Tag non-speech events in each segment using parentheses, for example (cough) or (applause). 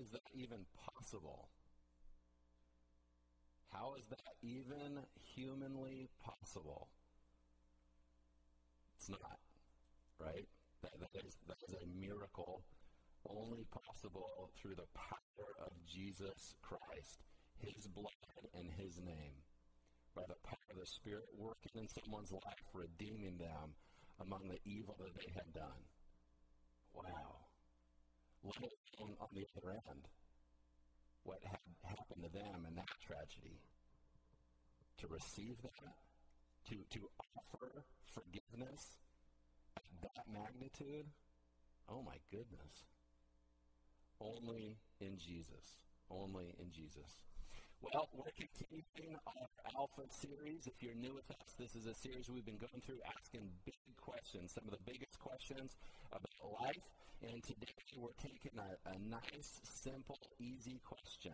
is that even possible? How is that even humanly possible? It's not, right? That, that, is, that is a miracle only possible through the power of Jesus Christ, His blood and His name. By the power of the Spirit working in someone's life, redeeming them among the evil that they had done. Wow. Let alone on the other end, what had happened to them in that tragedy. To receive that, to, to offer forgiveness at that magnitude, oh my goodness. Only in Jesus. Only in Jesus. Well, we're continuing our Alpha series. If you're new with us, this is a series we've been going through asking big questions, some of the biggest questions about life. And today we're taking a, a nice, simple, easy question.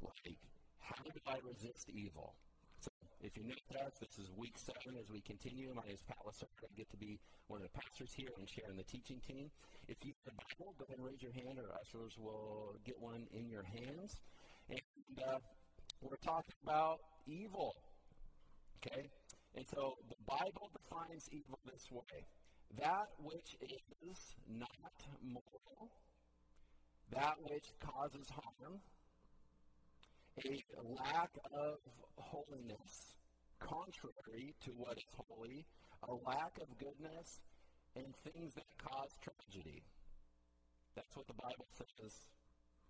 Like, how do I resist evil? So, if you're new with us, this is week seven as we continue. My name is Pat. I get to be one of the pastors here and sharing the teaching team. If you have a Bible, go ahead and raise your hand, or ushers will get one in your hands. Uh, we're talking about evil. Okay? And so the Bible defines evil this way that which is not moral, that which causes harm, a lack of holiness, contrary to what is holy, a lack of goodness, and things that cause tragedy. That's what the Bible says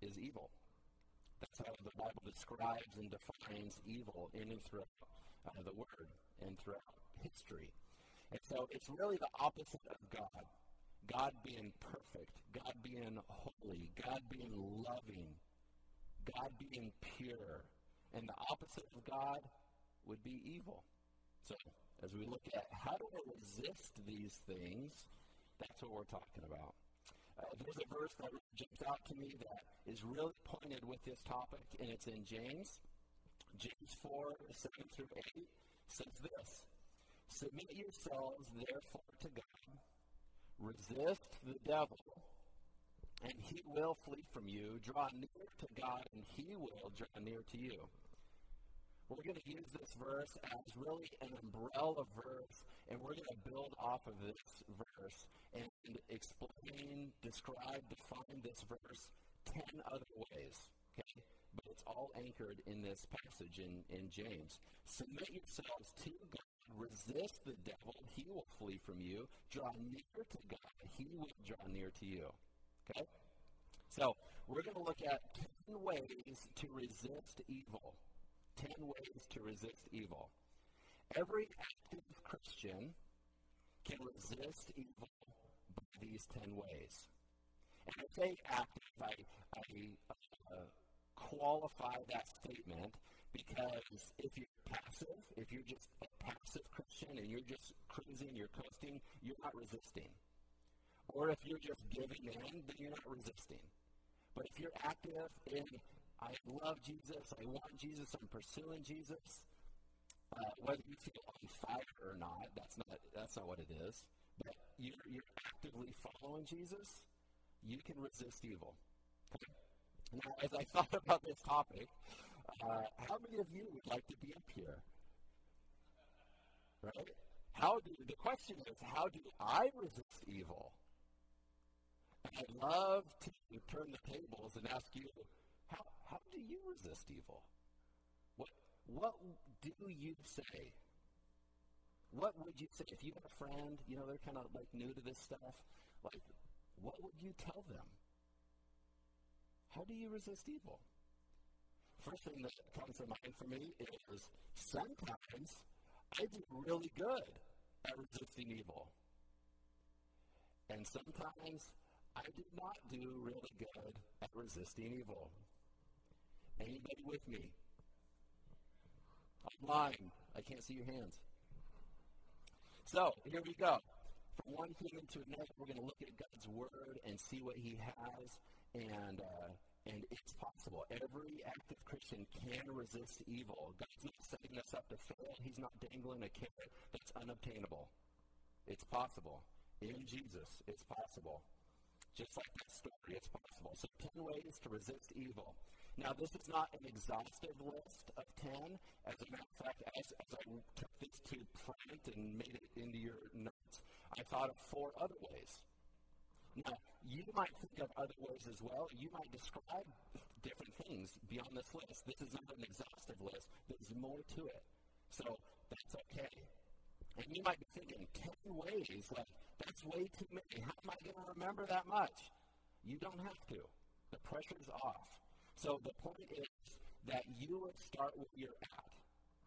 is evil. That's how the Bible describes and defines evil in and throughout uh, the Word and throughout history. And so it's really the opposite of God. God being perfect, God being holy, God being loving, God being pure. And the opposite of God would be evil. So, as we look at how do we resist these things, that's what we're talking about. Uh, there's a verse that jumps out to me that is really pointed with this topic, and it's in James. James 4 7 through 8 says this Submit yourselves, therefore, to God, resist the devil, and he will flee from you. Draw near to God, and he will draw near to you. We're going to use this verse as really an umbrella verse, and we're going to build off of this verse and explain, describe, define this verse 10 other ways. Okay? But it's all anchored in this passage in, in James. Submit yourselves to God. Resist the devil, he will flee from you. Draw near to God, he will draw near to you. Okay? So, we're going to look at 10 ways to resist evil. 10 ways to resist evil. Every active Christian can resist evil these 10 ways. And I say active, I, I uh, qualify that statement because if you're passive, if you're just a passive Christian and you're just cruising, you're coasting, you're not resisting. Or if you're just giving in, then you're not resisting. But if you're active in I love Jesus. I want Jesus. I'm pursuing Jesus. Uh, whether you feel on fire or not, that's not that's not what it is. But you're, you're actively following Jesus. You can resist evil. Now, as I thought (laughs) about this topic, uh, how many of you would like to be up here? Right? How do the question is, how do I resist evil? And I'd love to turn the tables and ask you, how, how do you resist evil? What, what do you say? What would you say if you have a friend, you know, they're kind of like new to this stuff? Like, what would you tell them? How do you resist evil? First thing that comes to mind for me is sometimes I do really good at resisting evil. And sometimes I do not do really good at resisting evil. Anybody with me? Online. I can't see your hands. So, here we go. From one human to another, we're going to look at God's Word and see what He has, and uh, and it's possible. Every active Christian can resist evil. God's not setting us up to fail. He's not dangling a carrot that's unobtainable. It's possible. In Jesus, it's possible. Just like that story, it's possible. So, 10 ways to resist evil. Now, this is not an exhaustive list of 10. As a matter of fact, as, as I took this to print and made it into your notes, I thought of four other ways. Now, you might think of other ways as well. You might describe different things beyond this list. This is not an exhaustive list, there's more to it. So, that's okay. And you might be thinking, 10 ways, like, that's way too many. How am I going to remember that much? You don't have to. The pressure's off. So the point is that you would start where you're at.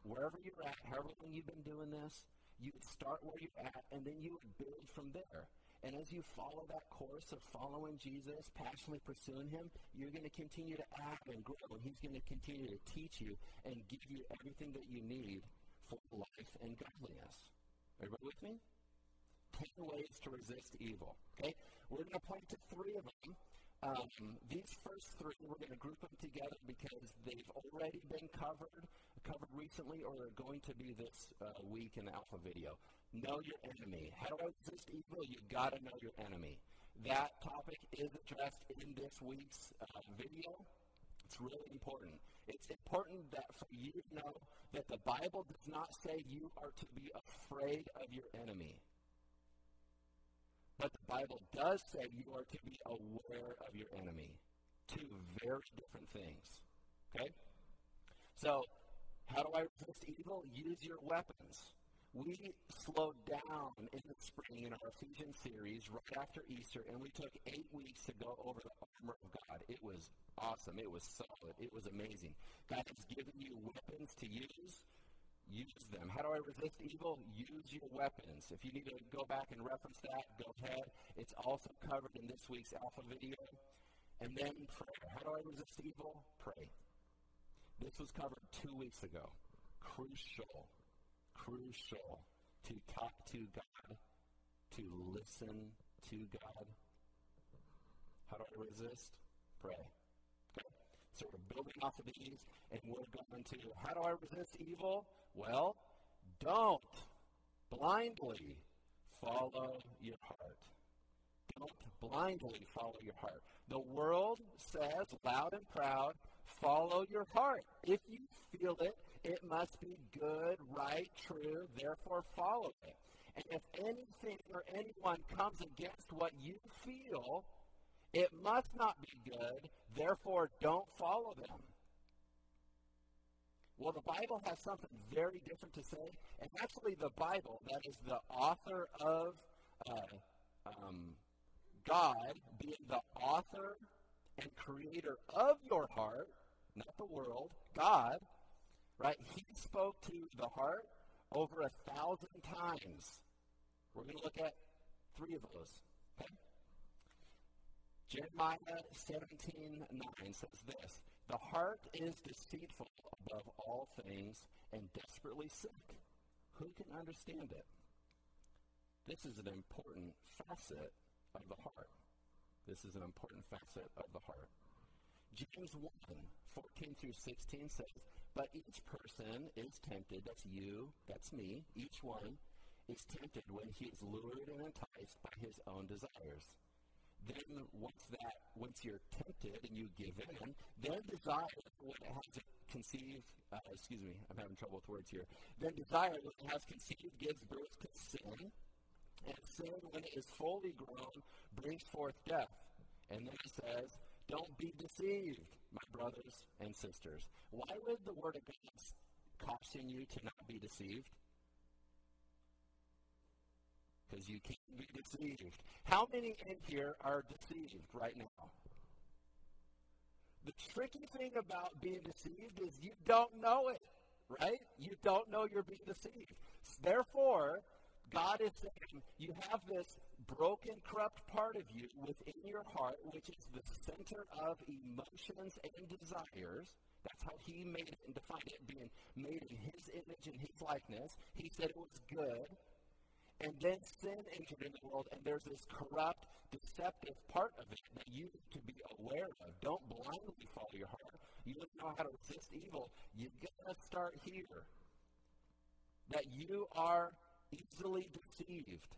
Wherever you're at, however long you've been doing this, you would start where you're at, and then you would build from there. And as you follow that course of following Jesus, passionately pursuing Him, you're going to continue to act and grow, and He's going to continue to teach you and give you everything that you need for life and godliness. Everybody with me? Ten ways to resist evil. Okay? We're going to point to three of them um, these first three, we're going to group them together because they've already been covered, covered recently, or they're going to be this uh, week in the Alpha video. Know your enemy. How do I resist evil? You've got to know your enemy. That topic is addressed in this week's uh, video. It's really important. It's important that for you to know that the Bible does not say you are to be afraid of your enemy. But the Bible does say you are to be aware of your enemy. Two very different things. Okay? So, how do I resist evil? Use your weapons. We slowed down in the spring in our Ephesians series right after Easter, and we took eight weeks to go over the armor of God. It was awesome. It was solid. It was amazing. God has given you weapons to use use them. How do I resist evil? Use your weapons. If you need to go back and reference that, go ahead. It's also covered in this week's Alpha video. And then prayer. How do I resist evil? Pray. This was covered two weeks ago. Crucial, crucial to talk to God, to listen to God. How do I resist? Pray. Okay. So we're building off of these, and we're going to, how do I resist evil? Well, don't blindly follow your heart. Don't blindly follow your heart. The world says loud and proud, follow your heart. If you feel it, it must be good, right, true, therefore follow it. And if anything or anyone comes against what you feel, it must not be good, therefore don't follow them. Well, the Bible has something very different to say, and actually, the Bible, that is the author of uh, um, God, being the author and creator of your heart, not the world, God, right? He spoke to the heart over a thousand times. We're going to look at three of those. Okay? Jeremiah 17 9 says this The heart is deceitful above all things and desperately sick. Who can understand it? This is an important facet of the heart. This is an important facet of the heart. James 1 14 through 16 says, But each person is tempted, that's you, that's me, each one is tempted when he is lured and enticed by his own desires then once that once you're tempted and you give in, then desire when it has conceived uh, excuse me, I'm having trouble with words here. Then desire when it has conceived gives birth to sin, and sin when it is fully grown brings forth death. And then it says, Don't be deceived, my brothers and sisters. Why would the word of God caution you to not be deceived? Because you can't be deceived. How many in here are deceived right now? The tricky thing about being deceived is you don't know it, right? You don't know you're being deceived. Therefore, God is saying you have this broken, corrupt part of you within your heart, which is the center of emotions and desires. That's how he made it and defined it, being made in his image and his likeness. He said it was good. And then sin entered into the world, and there's this corrupt, deceptive part of it that you need to be aware of. Don't blindly follow your heart. You don't know how to resist evil. You've got to start here. That you are easily deceived.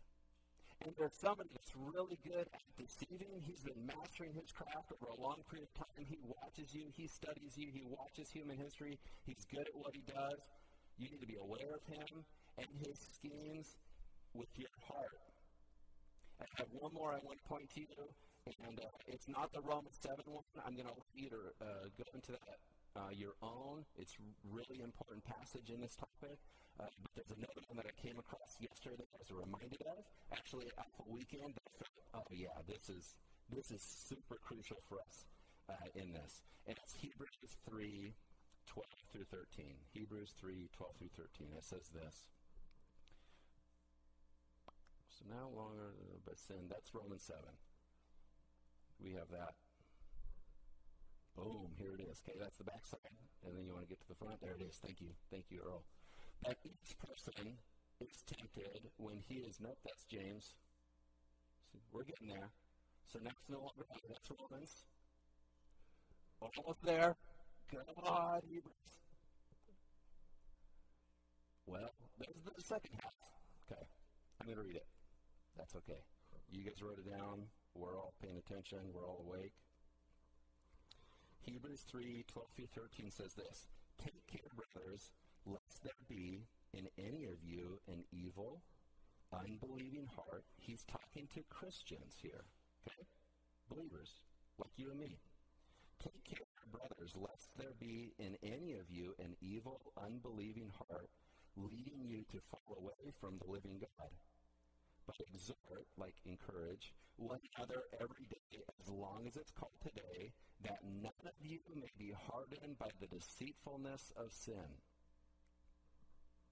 And there's somebody that's really good at deceiving. He's been mastering his craft over a long period of time. He watches you, he studies you, he watches human history. He's good at what he does. You need to be aware of him and his schemes with your heart. I have one more I want to point to you, and uh, it's not the Romans 7 one. I'm going to let you to uh, go into that uh, your own. It's really important passage in this topic. Uh, but there's another one that I came across yesterday that I was reminded of. Actually, at Alpha Weekend, I thought, oh yeah, this is this is super crucial for us uh, in this. And it's Hebrews 3, 12 through 13. Hebrews 3, 12 through 13. It says this. Now longer but sin. That's Romans 7. We have that. Boom, here it is. Okay, that's the back side. And then you want to get to the front. There it is. Thank you. Thank you, Earl. That each person is tempted when he is, nope, that's James. So we're getting there. So next no longer, that's Romans. Almost there. God, Hebrews. Well, there's the second half. Okay, I'm going to read it. That's okay. You guys wrote it down. We're all paying attention. We're all awake. Hebrews 3 12 through 13 says this Take care, brothers, lest there be in any of you an evil, unbelieving heart. He's talking to Christians here, okay? Believers, like you and me. Take care, brothers, lest there be in any of you an evil, unbelieving heart, leading you to fall away from the living God but exhort, like encourage, one another every day as long as it's called today, that none of you may be hardened by the deceitfulness of sin.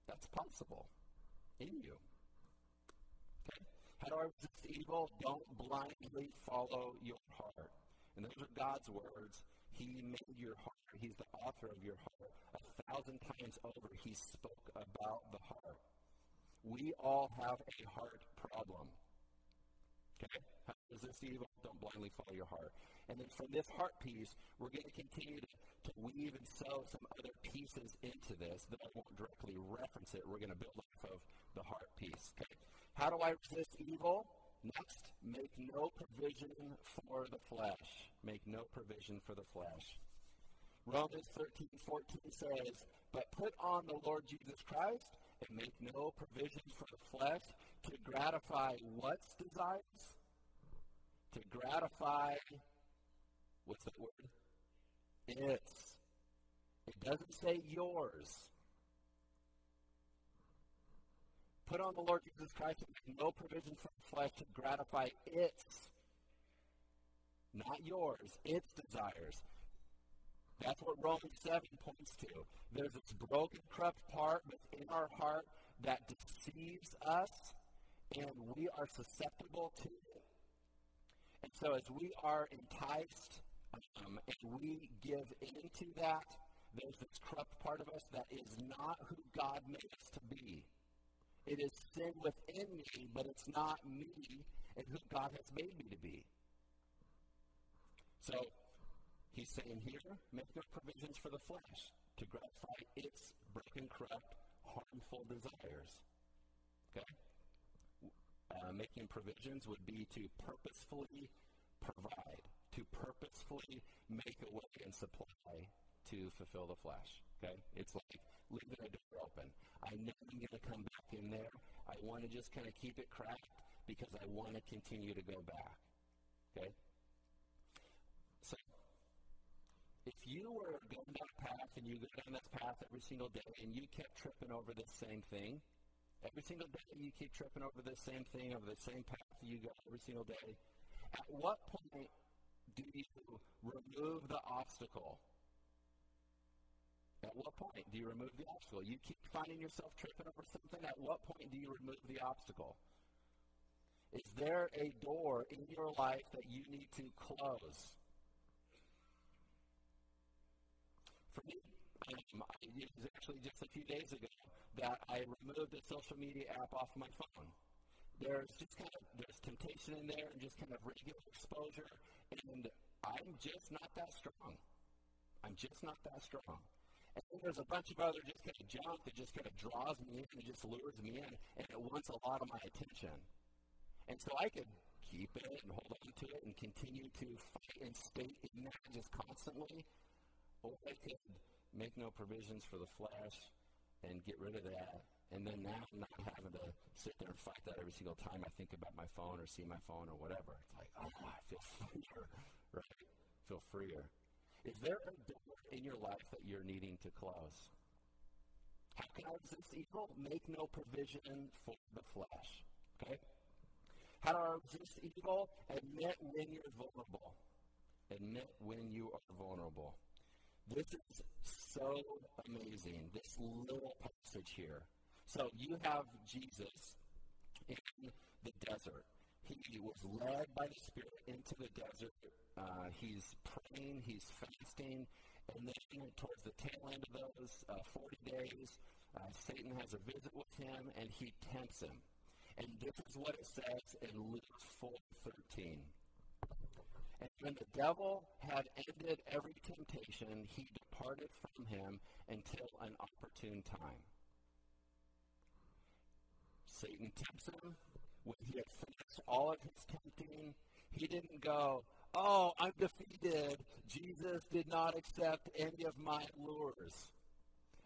That's possible in you. Okay? How do I resist evil? Don't blindly follow your heart. And those are God's words. He made your heart. He's the author of your heart. A thousand times over, He spoke about the heart. We all have a heart problem. Okay? How does this evil? Don't blindly follow your heart. And then from this heart piece, we're going to continue to, to weave and sew some other pieces into this that I won't directly reference it. We're going to build off of the heart piece. Okay? How do I resist evil? Next, make no provision for the flesh. Make no provision for the flesh. Romans 13, 14 says, But put on the Lord Jesus Christ and make no provision for the flesh to gratify what's desires? To gratify, what's that word? Its. It doesn't say yours. Put on the Lord Jesus Christ and make no provision for the flesh to gratify its, not yours, its desires. That's what Romans 7 points to. There's this broken, corrupt part within our heart that deceives us, and we are susceptible to it. And so, as we are enticed um, and we give into that, there's this corrupt part of us that is not who God made us to be. It is sin within me, but it's not me and who God has made me to be. So, He's saying here, make no provisions for the flesh to gratify its broken, corrupt, harmful desires. Okay? Uh, making provisions would be to purposefully provide, to purposefully make a way and supply to fulfill the flesh. Okay? It's like leaving a door open. I know I'm going to come back in there. I want to just kind of keep it cracked because I want to continue to go back. Okay? So if you were going down a path and you go down this path every single day and you kept tripping over the same thing, every single day you keep tripping over the same thing, over the same path you go every single day, at what point do you remove the obstacle? At what point do you remove the obstacle? You keep finding yourself tripping over something. At what point do you remove the obstacle? Is there a door in your life that you need to close? For me, um, it was actually just a few days ago that I removed the social media app off my phone. There's just kind of there's temptation in there and just kind of regular exposure, and I'm just not that strong. I'm just not that strong. And then there's a bunch of other just kind of junk that just kind of draws me in and just lures me in, and it wants a lot of my attention. And so I could keep it and hold on to it and continue to fight and stay in that just constantly, or I could make no provisions for the flesh and get rid of that. And then now I'm not having to sit there and fight that every single time I think about my phone or see my phone or whatever. It's like, oh, I feel freer, (laughs) right? Feel freer. Is there a door in your life that you're needing to close? How can I resist evil? Make no provision for the flesh. Okay? How do I resist evil? Admit when you're vulnerable. Admit when you are vulnerable. This is so amazing, this little passage here. So you have Jesus in the desert. He was led by the Spirit into the desert. Uh, he's praying, he's fasting, and then towards the tail end of those uh, 40 days, uh, Satan has a visit with him and he tempts him. And this is what it says in Luke 4:13. And when the devil had ended every temptation, he departed from him until an opportune time. Satan tempts him. When he had finished all of his tempting, he didn't go, Oh, I'm defeated. Jesus did not accept any of my lures.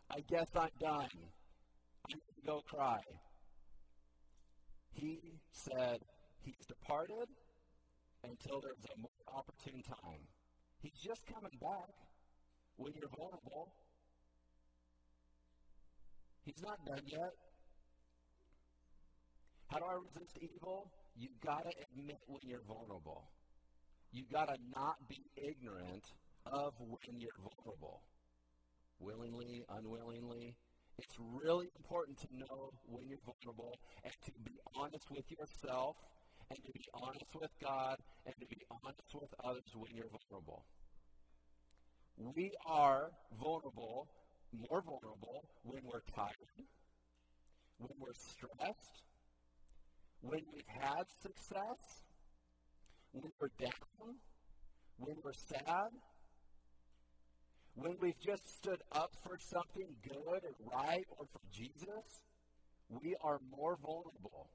I guess I'm done. Going to go cry. He said he's departed until there's a more opportune time. He's just coming back when you're vulnerable. He's not done yet. How do I resist evil? You've gotta admit when you're vulnerable. You've gotta not be ignorant of when you're vulnerable. Willingly, unwillingly. It's really important to know when you're vulnerable and to be honest with yourself and to be honest with God and to be honest with others when you're vulnerable. We are vulnerable, more vulnerable, when we're tired, when we're stressed, when we've had success, when we're down, when we're sad, when we've just stood up for something good or right or for Jesus, we are more vulnerable.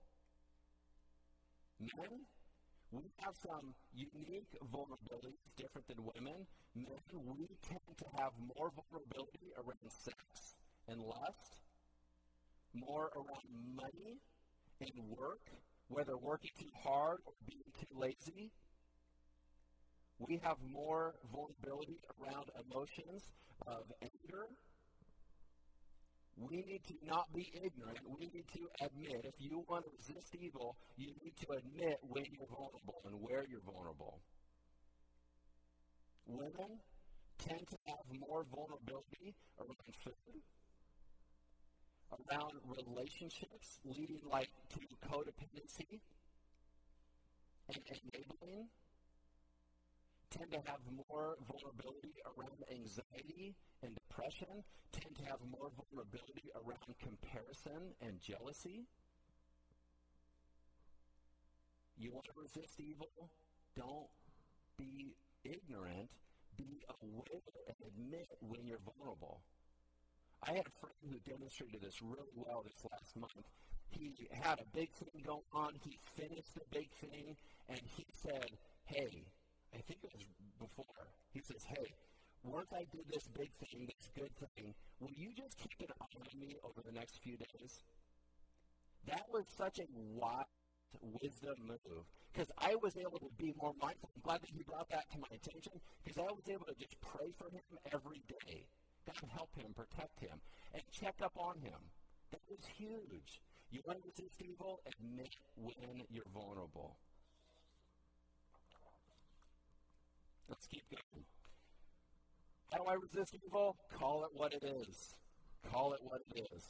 Men, we have some unique vulnerabilities different than women. Men, we tend to have more vulnerability around sex and lust, more around money and work, whether working too hard or being too lazy we have more vulnerability around emotions of anger. We need to not be ignorant. We need to admit, if you want to resist evil, you need to admit when you're vulnerable and where you're vulnerable. Women tend to have more vulnerability around food, around relationships leading like to codependency and enabling tend to have more vulnerability around anxiety and depression, tend to have more vulnerability around comparison and jealousy. You want to resist evil? Don't be ignorant. Be aware and admit when you're vulnerable. I had a friend who demonstrated this really well this last month. He had a big thing going on. He finished the big thing, and he said, Hey, I think it was before. He says, Hey, once I do this big thing, this good thing, will you just keep an eye on me over the next few days? That was such a wise wisdom move because I was able to be more mindful. I'm glad that he brought that to my attention because I was able to just pray for him every day. God help him, protect him, and check up on him. That was huge. You want to resist evil? Admit when you're vulnerable. Let's keep going. How do I resist evil? Call it what it is. Call it what it is.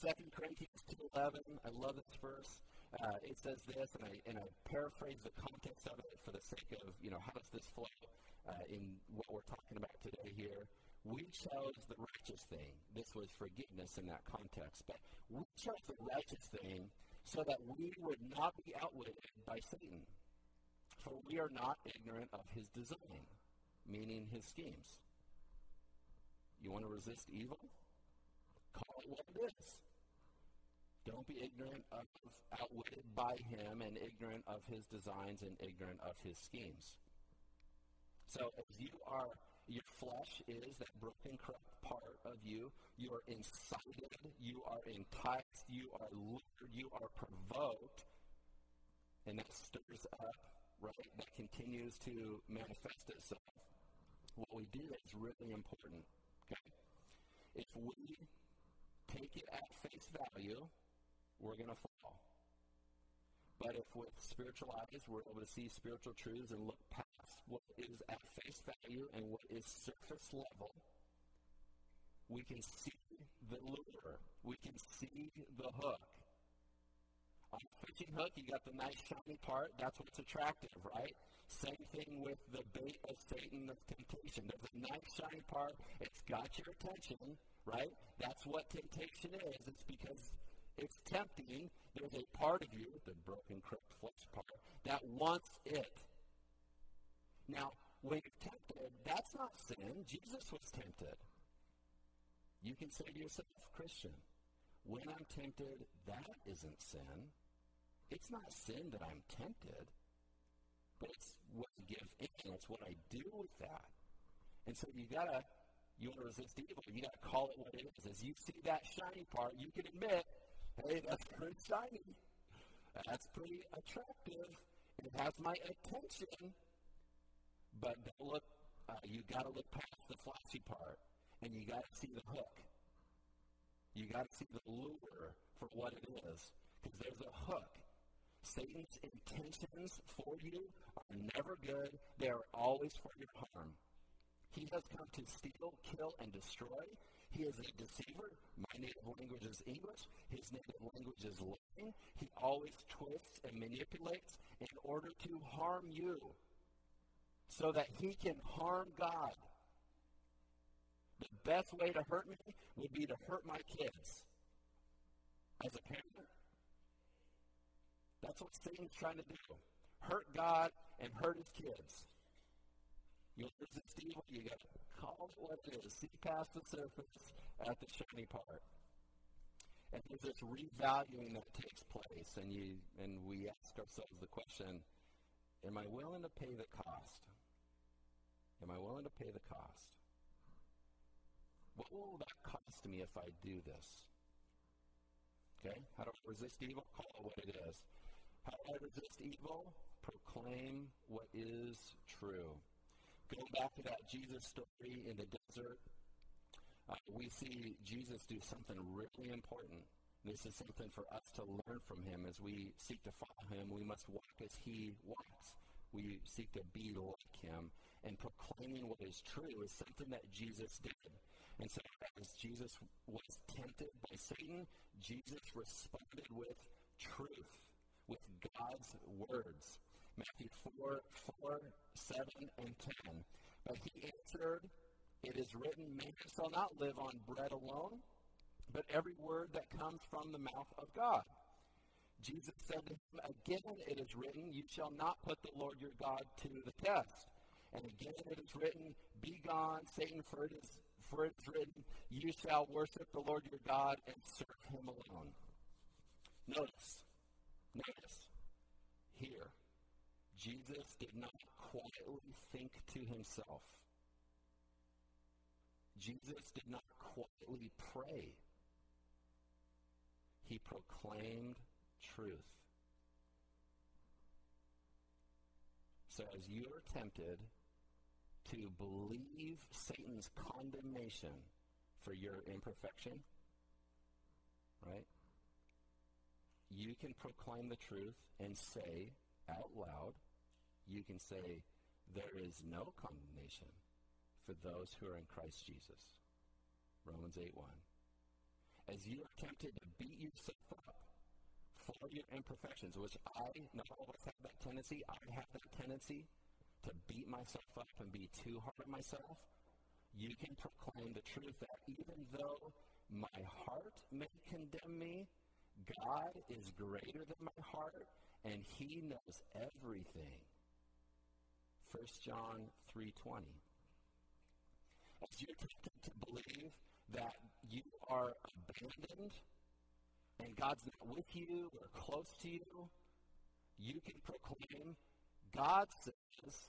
2 Corinthians 2.11, I love this verse. Uh, it says this, and I, and I paraphrase the context of it for the sake of, you know, how does this flow uh, in what we're talking about today here. We chose the righteous thing. This was forgiveness in that context. But we chose the righteous thing so that we would not be outwitted by Satan. For we are not ignorant of his design, meaning his schemes. You want to resist evil? Call it what it is. Don't be ignorant of, outwitted by him, and ignorant of his designs, and ignorant of his schemes. So, as you are, your flesh is that broken, corrupt part of you. You are incited, you are enticed, you are lured, you are provoked, and that stirs up, right? That continues to manifest itself. What we do is really important. Okay? If we take it at face value, we're going to fall. But if with spiritual eyes we're able to see spiritual truths and look past what is at face value and what is surface level, we can see the lure. We can see the hook. On a fishing hook, you got the nice shiny part. That's what's attractive, right? Same thing with the bait of Satan of temptation. There's a nice shiny part. It's got your attention, right? That's what temptation is. It's because it's tempting. There's a part of you, the broken, crooked flesh part, that wants it. Now, when you're tempted, that's not sin. Jesus was tempted. You can say to yourself, Christian, when I'm tempted, that isn't sin. It's not sin that I'm tempted, but it's what I give in. It's what I do with that. And so you gotta, you want to resist evil, you gotta call it what it is. As you see that shiny part, you can admit, hey, that's pretty shiny. That's pretty attractive. It has my attention. But don't look, uh, you gotta look past the flashy part, and you gotta see the hook. You gotta see the lure for what it is, because there's a hook Satan's intentions for you are never good, they are always for your harm. He has come to steal, kill, and destroy. He is a deceiver. My native language is English. His native language is lying. He always twists and manipulates in order to harm you so that he can harm God. The best way to hurt me would be to hurt my kids. As a parent, that's what Satan's trying to do. Hurt God and hurt his kids. You resist evil, you got to call it what it is. See past the surface at the shiny part. And there's this revaluing that takes place, and you and we ask ourselves the question, am I willing to pay the cost? Am I willing to pay the cost? What will that cost me if I do this? Okay? How do I resist evil? Call it what it is. How I resist evil? Proclaim what is true. Going back to that Jesus story in the desert, uh, we see Jesus do something really important. This is something for us to learn from him as we seek to follow him. We must walk as he walks. We seek to be like him. And proclaiming what is true is something that Jesus did. And so, as Jesus was tempted by Satan, Jesus responded with truth with God's words. Matthew 4, 4, 7, and 10. But he answered, It is written, Man shall not live on bread alone, but every word that comes from the mouth of God. Jesus said to him, Again it is written, You shall not put the Lord your God to the test. And again it is written, Be gone, Satan, for it is, for it is written, You shall worship the Lord your God and serve him alone. Notice, Notice here, Jesus did not quietly think to himself. Jesus did not quietly pray. He proclaimed truth. So as you are tempted to believe Satan's condemnation for your imperfection, right? You can proclaim the truth and say out loud, you can say, there is no condemnation for those who are in Christ Jesus. Romans 8 1. As you are tempted to beat yourself up for your imperfections, which I, not all of us have that tendency, I have that tendency to beat myself up and be too hard on myself, you can proclaim the truth that even though my heart may condemn me, God is greater than my heart, and he knows everything. 1 John 3:20. As you're tempted to believe that you are abandoned and God's not with you or close to you, you can proclaim, God says,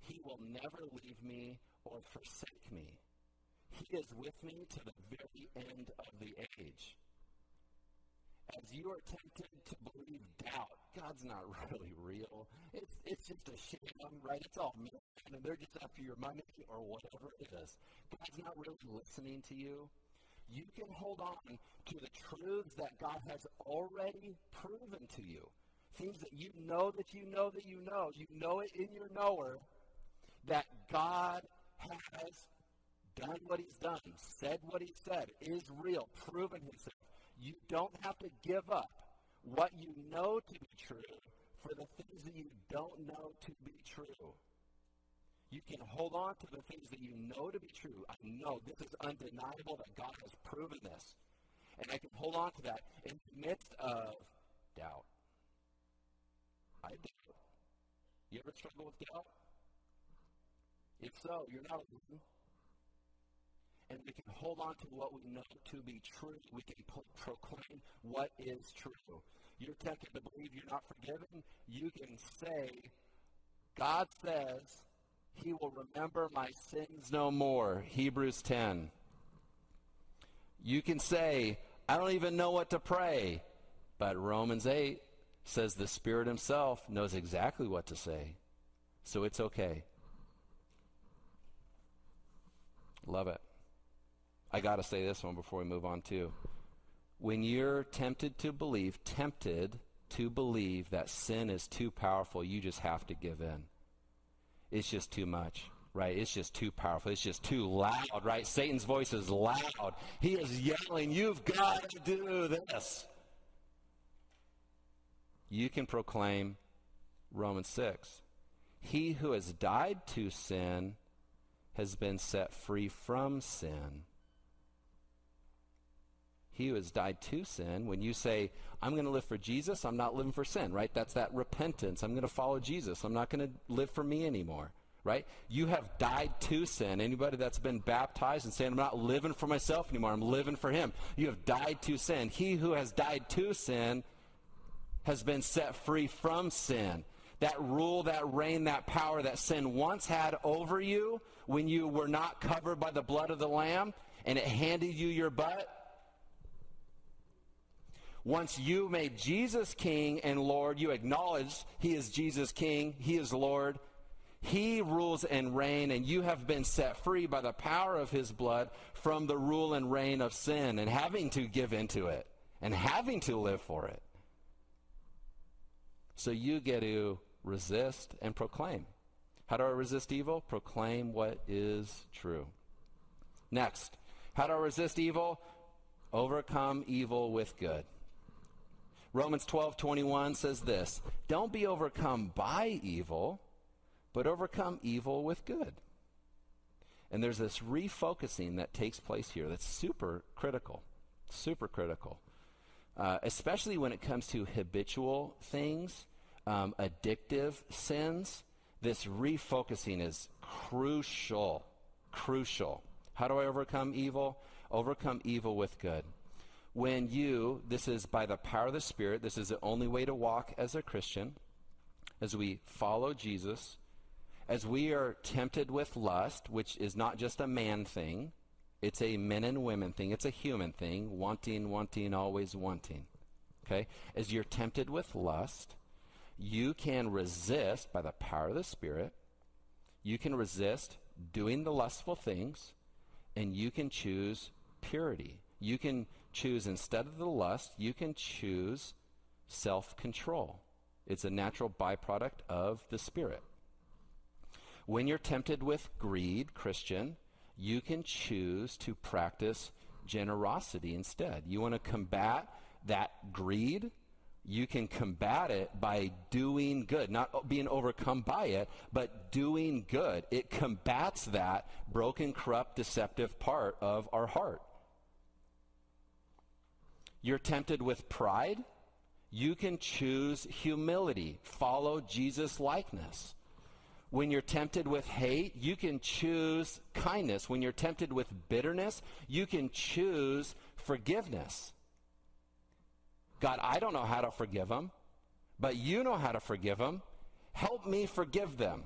He will never leave me or forsake me. He is with me to the very end of the age. You are tempted to believe doubt, God's not (laughs) really real. It's, it's just a sham, right? It's all man, and they're just after your money or whatever it is. God's not really listening to you. You can hold on to the truths that God has already proven to you. Things that you know that you know that you know. You know it in your knower that God has done what he's done, said what he said, is real, proven himself. You don't have to give up what you know to be true for the things that you don't know to be true. You can hold on to the things that you know to be true. I know this is undeniable that God has proven this. And I can hold on to that in the midst of doubt. I doubt. You ever struggle with doubt? If so, you're not alone and we can hold on to what we know to be true. We can pro- proclaim what is true. You're tempted to believe you're not forgiven. You can say, God says he will remember my sins no more. Hebrews 10. You can say, I don't even know what to pray. But Romans 8 says the Spirit Himself knows exactly what to say. So it's okay. Love it. I got to say this one before we move on, too. When you're tempted to believe, tempted to believe that sin is too powerful, you just have to give in. It's just too much, right? It's just too powerful. It's just too loud, right? Satan's voice is loud. He is yelling, You've got to do this. You can proclaim Romans 6. He who has died to sin has been set free from sin he who has died to sin. When you say, I'm going to live for Jesus, I'm not living for sin, right? That's that repentance. I'm going to follow Jesus. I'm not going to live for me anymore, right? You have died to sin. Anybody that's been baptized and saying, I'm not living for myself anymore, I'm living for Him. You have died to sin. He who has died to sin has been set free from sin. That rule, that reign, that power that sin once had over you when you were not covered by the blood of the Lamb and it handed you your butt once you made Jesus King and Lord, you acknowledge He is Jesus King, He is Lord. He rules and reign, and you have been set free by the power of His blood from the rule and reign of sin and having to give into it and having to live for it. So you get to resist and proclaim. How do I resist evil? Proclaim what is true. Next, how do I resist evil? Overcome evil with good. Romans 12 21 says this Don't be overcome by evil, but overcome evil with good. And there's this refocusing that takes place here that's super critical. Super critical. Uh, especially when it comes to habitual things, um, addictive sins. This refocusing is crucial. Crucial. How do I overcome evil? Overcome evil with good when you, this is by the power of the Spirit, this is the only way to walk as a Christian, as we follow Jesus, as we are tempted with lust, which is not just a man thing, it's a men and women thing, it's a human thing, wanting, wanting, always wanting. Okay? As you're tempted with lust, you can resist by the power of the Spirit, you can resist doing the lustful things, and you can choose purity. You can choose instead of the lust, you can choose self control. It's a natural byproduct of the Spirit. When you're tempted with greed, Christian, you can choose to practice generosity instead. You want to combat that greed? You can combat it by doing good, not being overcome by it, but doing good. It combats that broken, corrupt, deceptive part of our heart. You're tempted with pride. You can choose humility, follow Jesus' likeness. When you're tempted with hate, you can choose kindness. When you're tempted with bitterness, you can choose forgiveness. God, I don't know how to forgive them, but you know how to forgive them. Help me forgive them.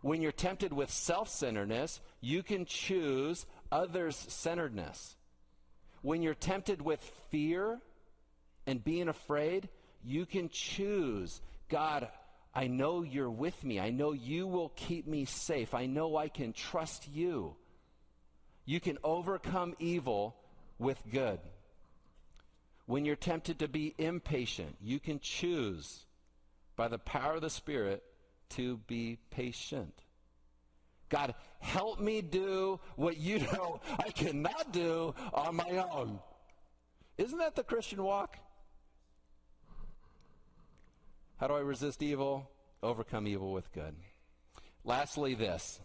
When you're tempted with self centeredness, you can choose others centeredness. When you're tempted with fear and being afraid, you can choose God, I know you're with me. I know you will keep me safe. I know I can trust you. You can overcome evil with good. When you're tempted to be impatient, you can choose by the power of the Spirit to be patient. God, help me do what you (laughs) know I cannot do on my own. Isn't that the Christian walk? How do I resist evil? Overcome evil with good. Lastly, this.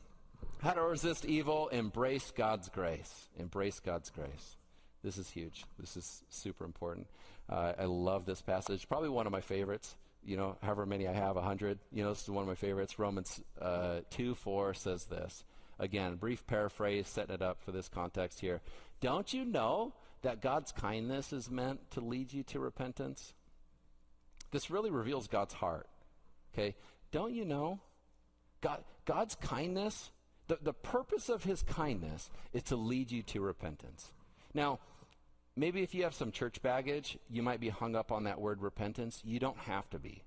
How to resist evil? Embrace God's grace. Embrace God's grace. This is huge. This is super important. Uh, I love this passage. Probably one of my favorites. You know, however many I have, a hundred. You know, this is one of my favorites. Romans uh, two four says this. Again, brief paraphrase, setting it up for this context here. Don't you know that God's kindness is meant to lead you to repentance? This really reveals God's heart. Okay? Don't you know? God, God's kindness, the, the purpose of his kindness is to lead you to repentance. Now, maybe if you have some church baggage, you might be hung up on that word repentance. You don't have to be.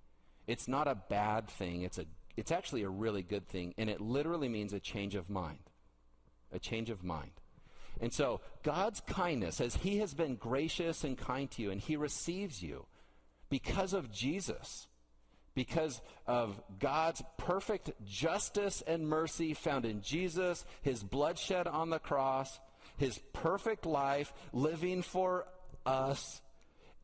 It's not a bad thing. It's a it's actually a really good thing and it literally means a change of mind. A change of mind. And so, God's kindness as he has been gracious and kind to you and he receives you because of Jesus, because of God's perfect justice and mercy found in Jesus, his bloodshed on the cross, his perfect life living for us,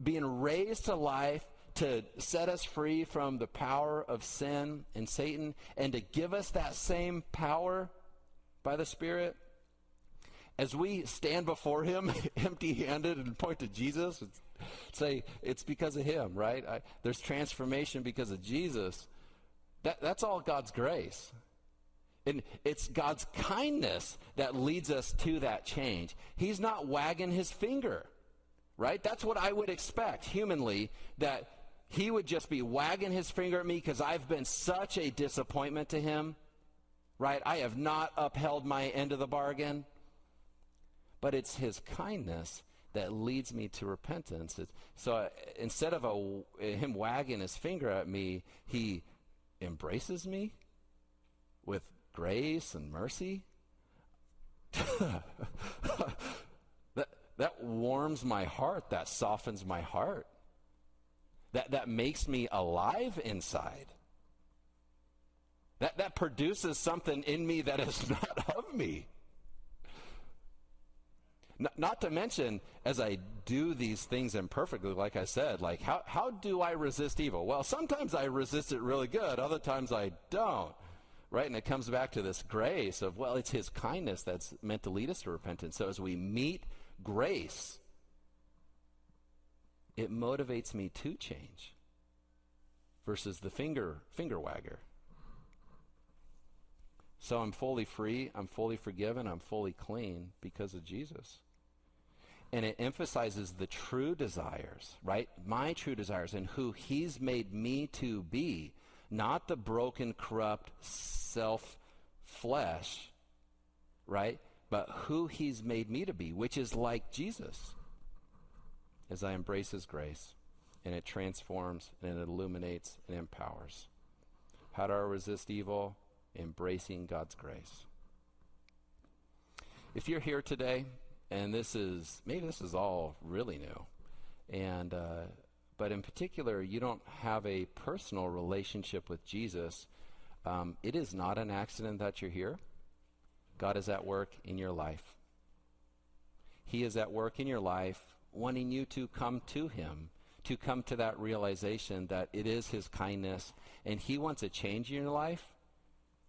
being raised to life to set us free from the power of sin and Satan, and to give us that same power by the Spirit as we stand before him (laughs) empty handed and point to Jesus, say it's because of him, right? I, there's transformation because of Jesus. That, that's all God's grace. And it's God's kindness that leads us to that change. He's not wagging his finger, right? That's what I would expect humanly, that he would just be wagging his finger at me because I've been such a disappointment to him, right? I have not upheld my end of the bargain but it's his kindness that leads me to repentance. So uh, instead of a, him wagging his finger at me, he embraces me with grace and mercy. (laughs) that, that warms my heart, that softens my heart, that, that makes me alive inside. That, that produces something in me that is (laughs) not of me. N- not to mention, as I do these things imperfectly, like I said, like how, how do I resist evil? Well, sometimes I resist it really good, other times I don't. Right? And it comes back to this grace of, well, it's his kindness that's meant to lead us to repentance. So as we meet grace, it motivates me to change versus the finger finger wagger. So I'm fully free, I'm fully forgiven, I'm fully clean because of Jesus and it emphasizes the true desires, right? My true desires and who He's made me to be, not the broken, corrupt self flesh, right? But who He's made me to be, which is like Jesus. As I embrace His grace, and it transforms, and it illuminates, and empowers. How do I resist evil? Embracing God's grace. If you're here today and this is maybe this is all really new, and uh, but in particular, you don't have a personal relationship with Jesus. Um, it is not an accident that you're here. God is at work in your life. He is at work in your life, wanting you to come to Him, to come to that realization that it is His kindness, and He wants a change in your life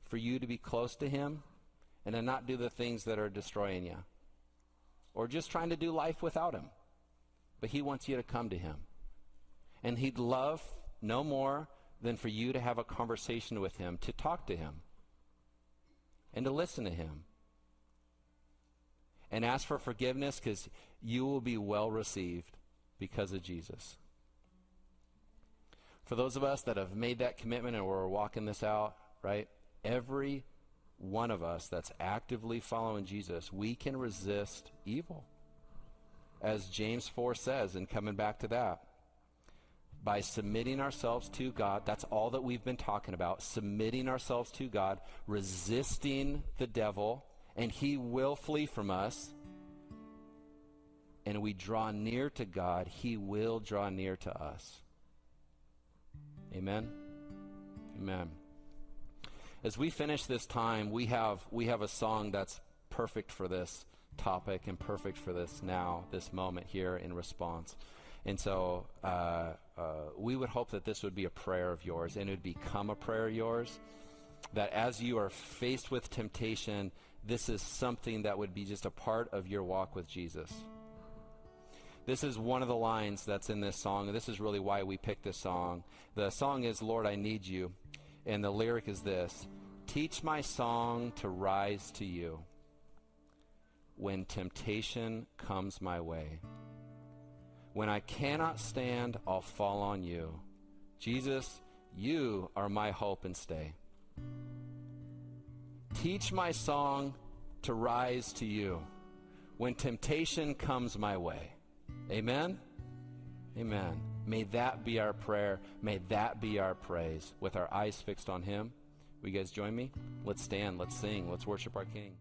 for you to be close to Him and to not do the things that are destroying you or just trying to do life without Him. But He wants you to come to Him. And He'd love no more than for you to have a conversation with Him, to talk to Him, and to listen to Him. And ask for forgiveness because you will be well received because of Jesus. For those of us that have made that commitment and we're walking this out, right? Every one of us that's actively following Jesus, we can resist evil. As James 4 says, and coming back to that, by submitting ourselves to God, that's all that we've been talking about, submitting ourselves to God, resisting the devil, and he will flee from us. And we draw near to God, he will draw near to us. Amen. Amen. As we finish this time, we have we have a song that's perfect for this topic and perfect for this now, this moment here in response. And so uh, uh, we would hope that this would be a prayer of yours and it would become a prayer of yours. That as you are faced with temptation, this is something that would be just a part of your walk with Jesus. This is one of the lines that's in this song, and this is really why we picked this song. The song is Lord, I Need You, and the lyric is this Teach my song to rise to you when temptation comes my way. When I cannot stand, I'll fall on you. Jesus, you are my hope and stay. Teach my song to rise to you when temptation comes my way. Amen? Amen. May that be our prayer. May that be our praise with our eyes fixed on Him. Will you guys join me? Let's stand, let's sing, let's worship our King.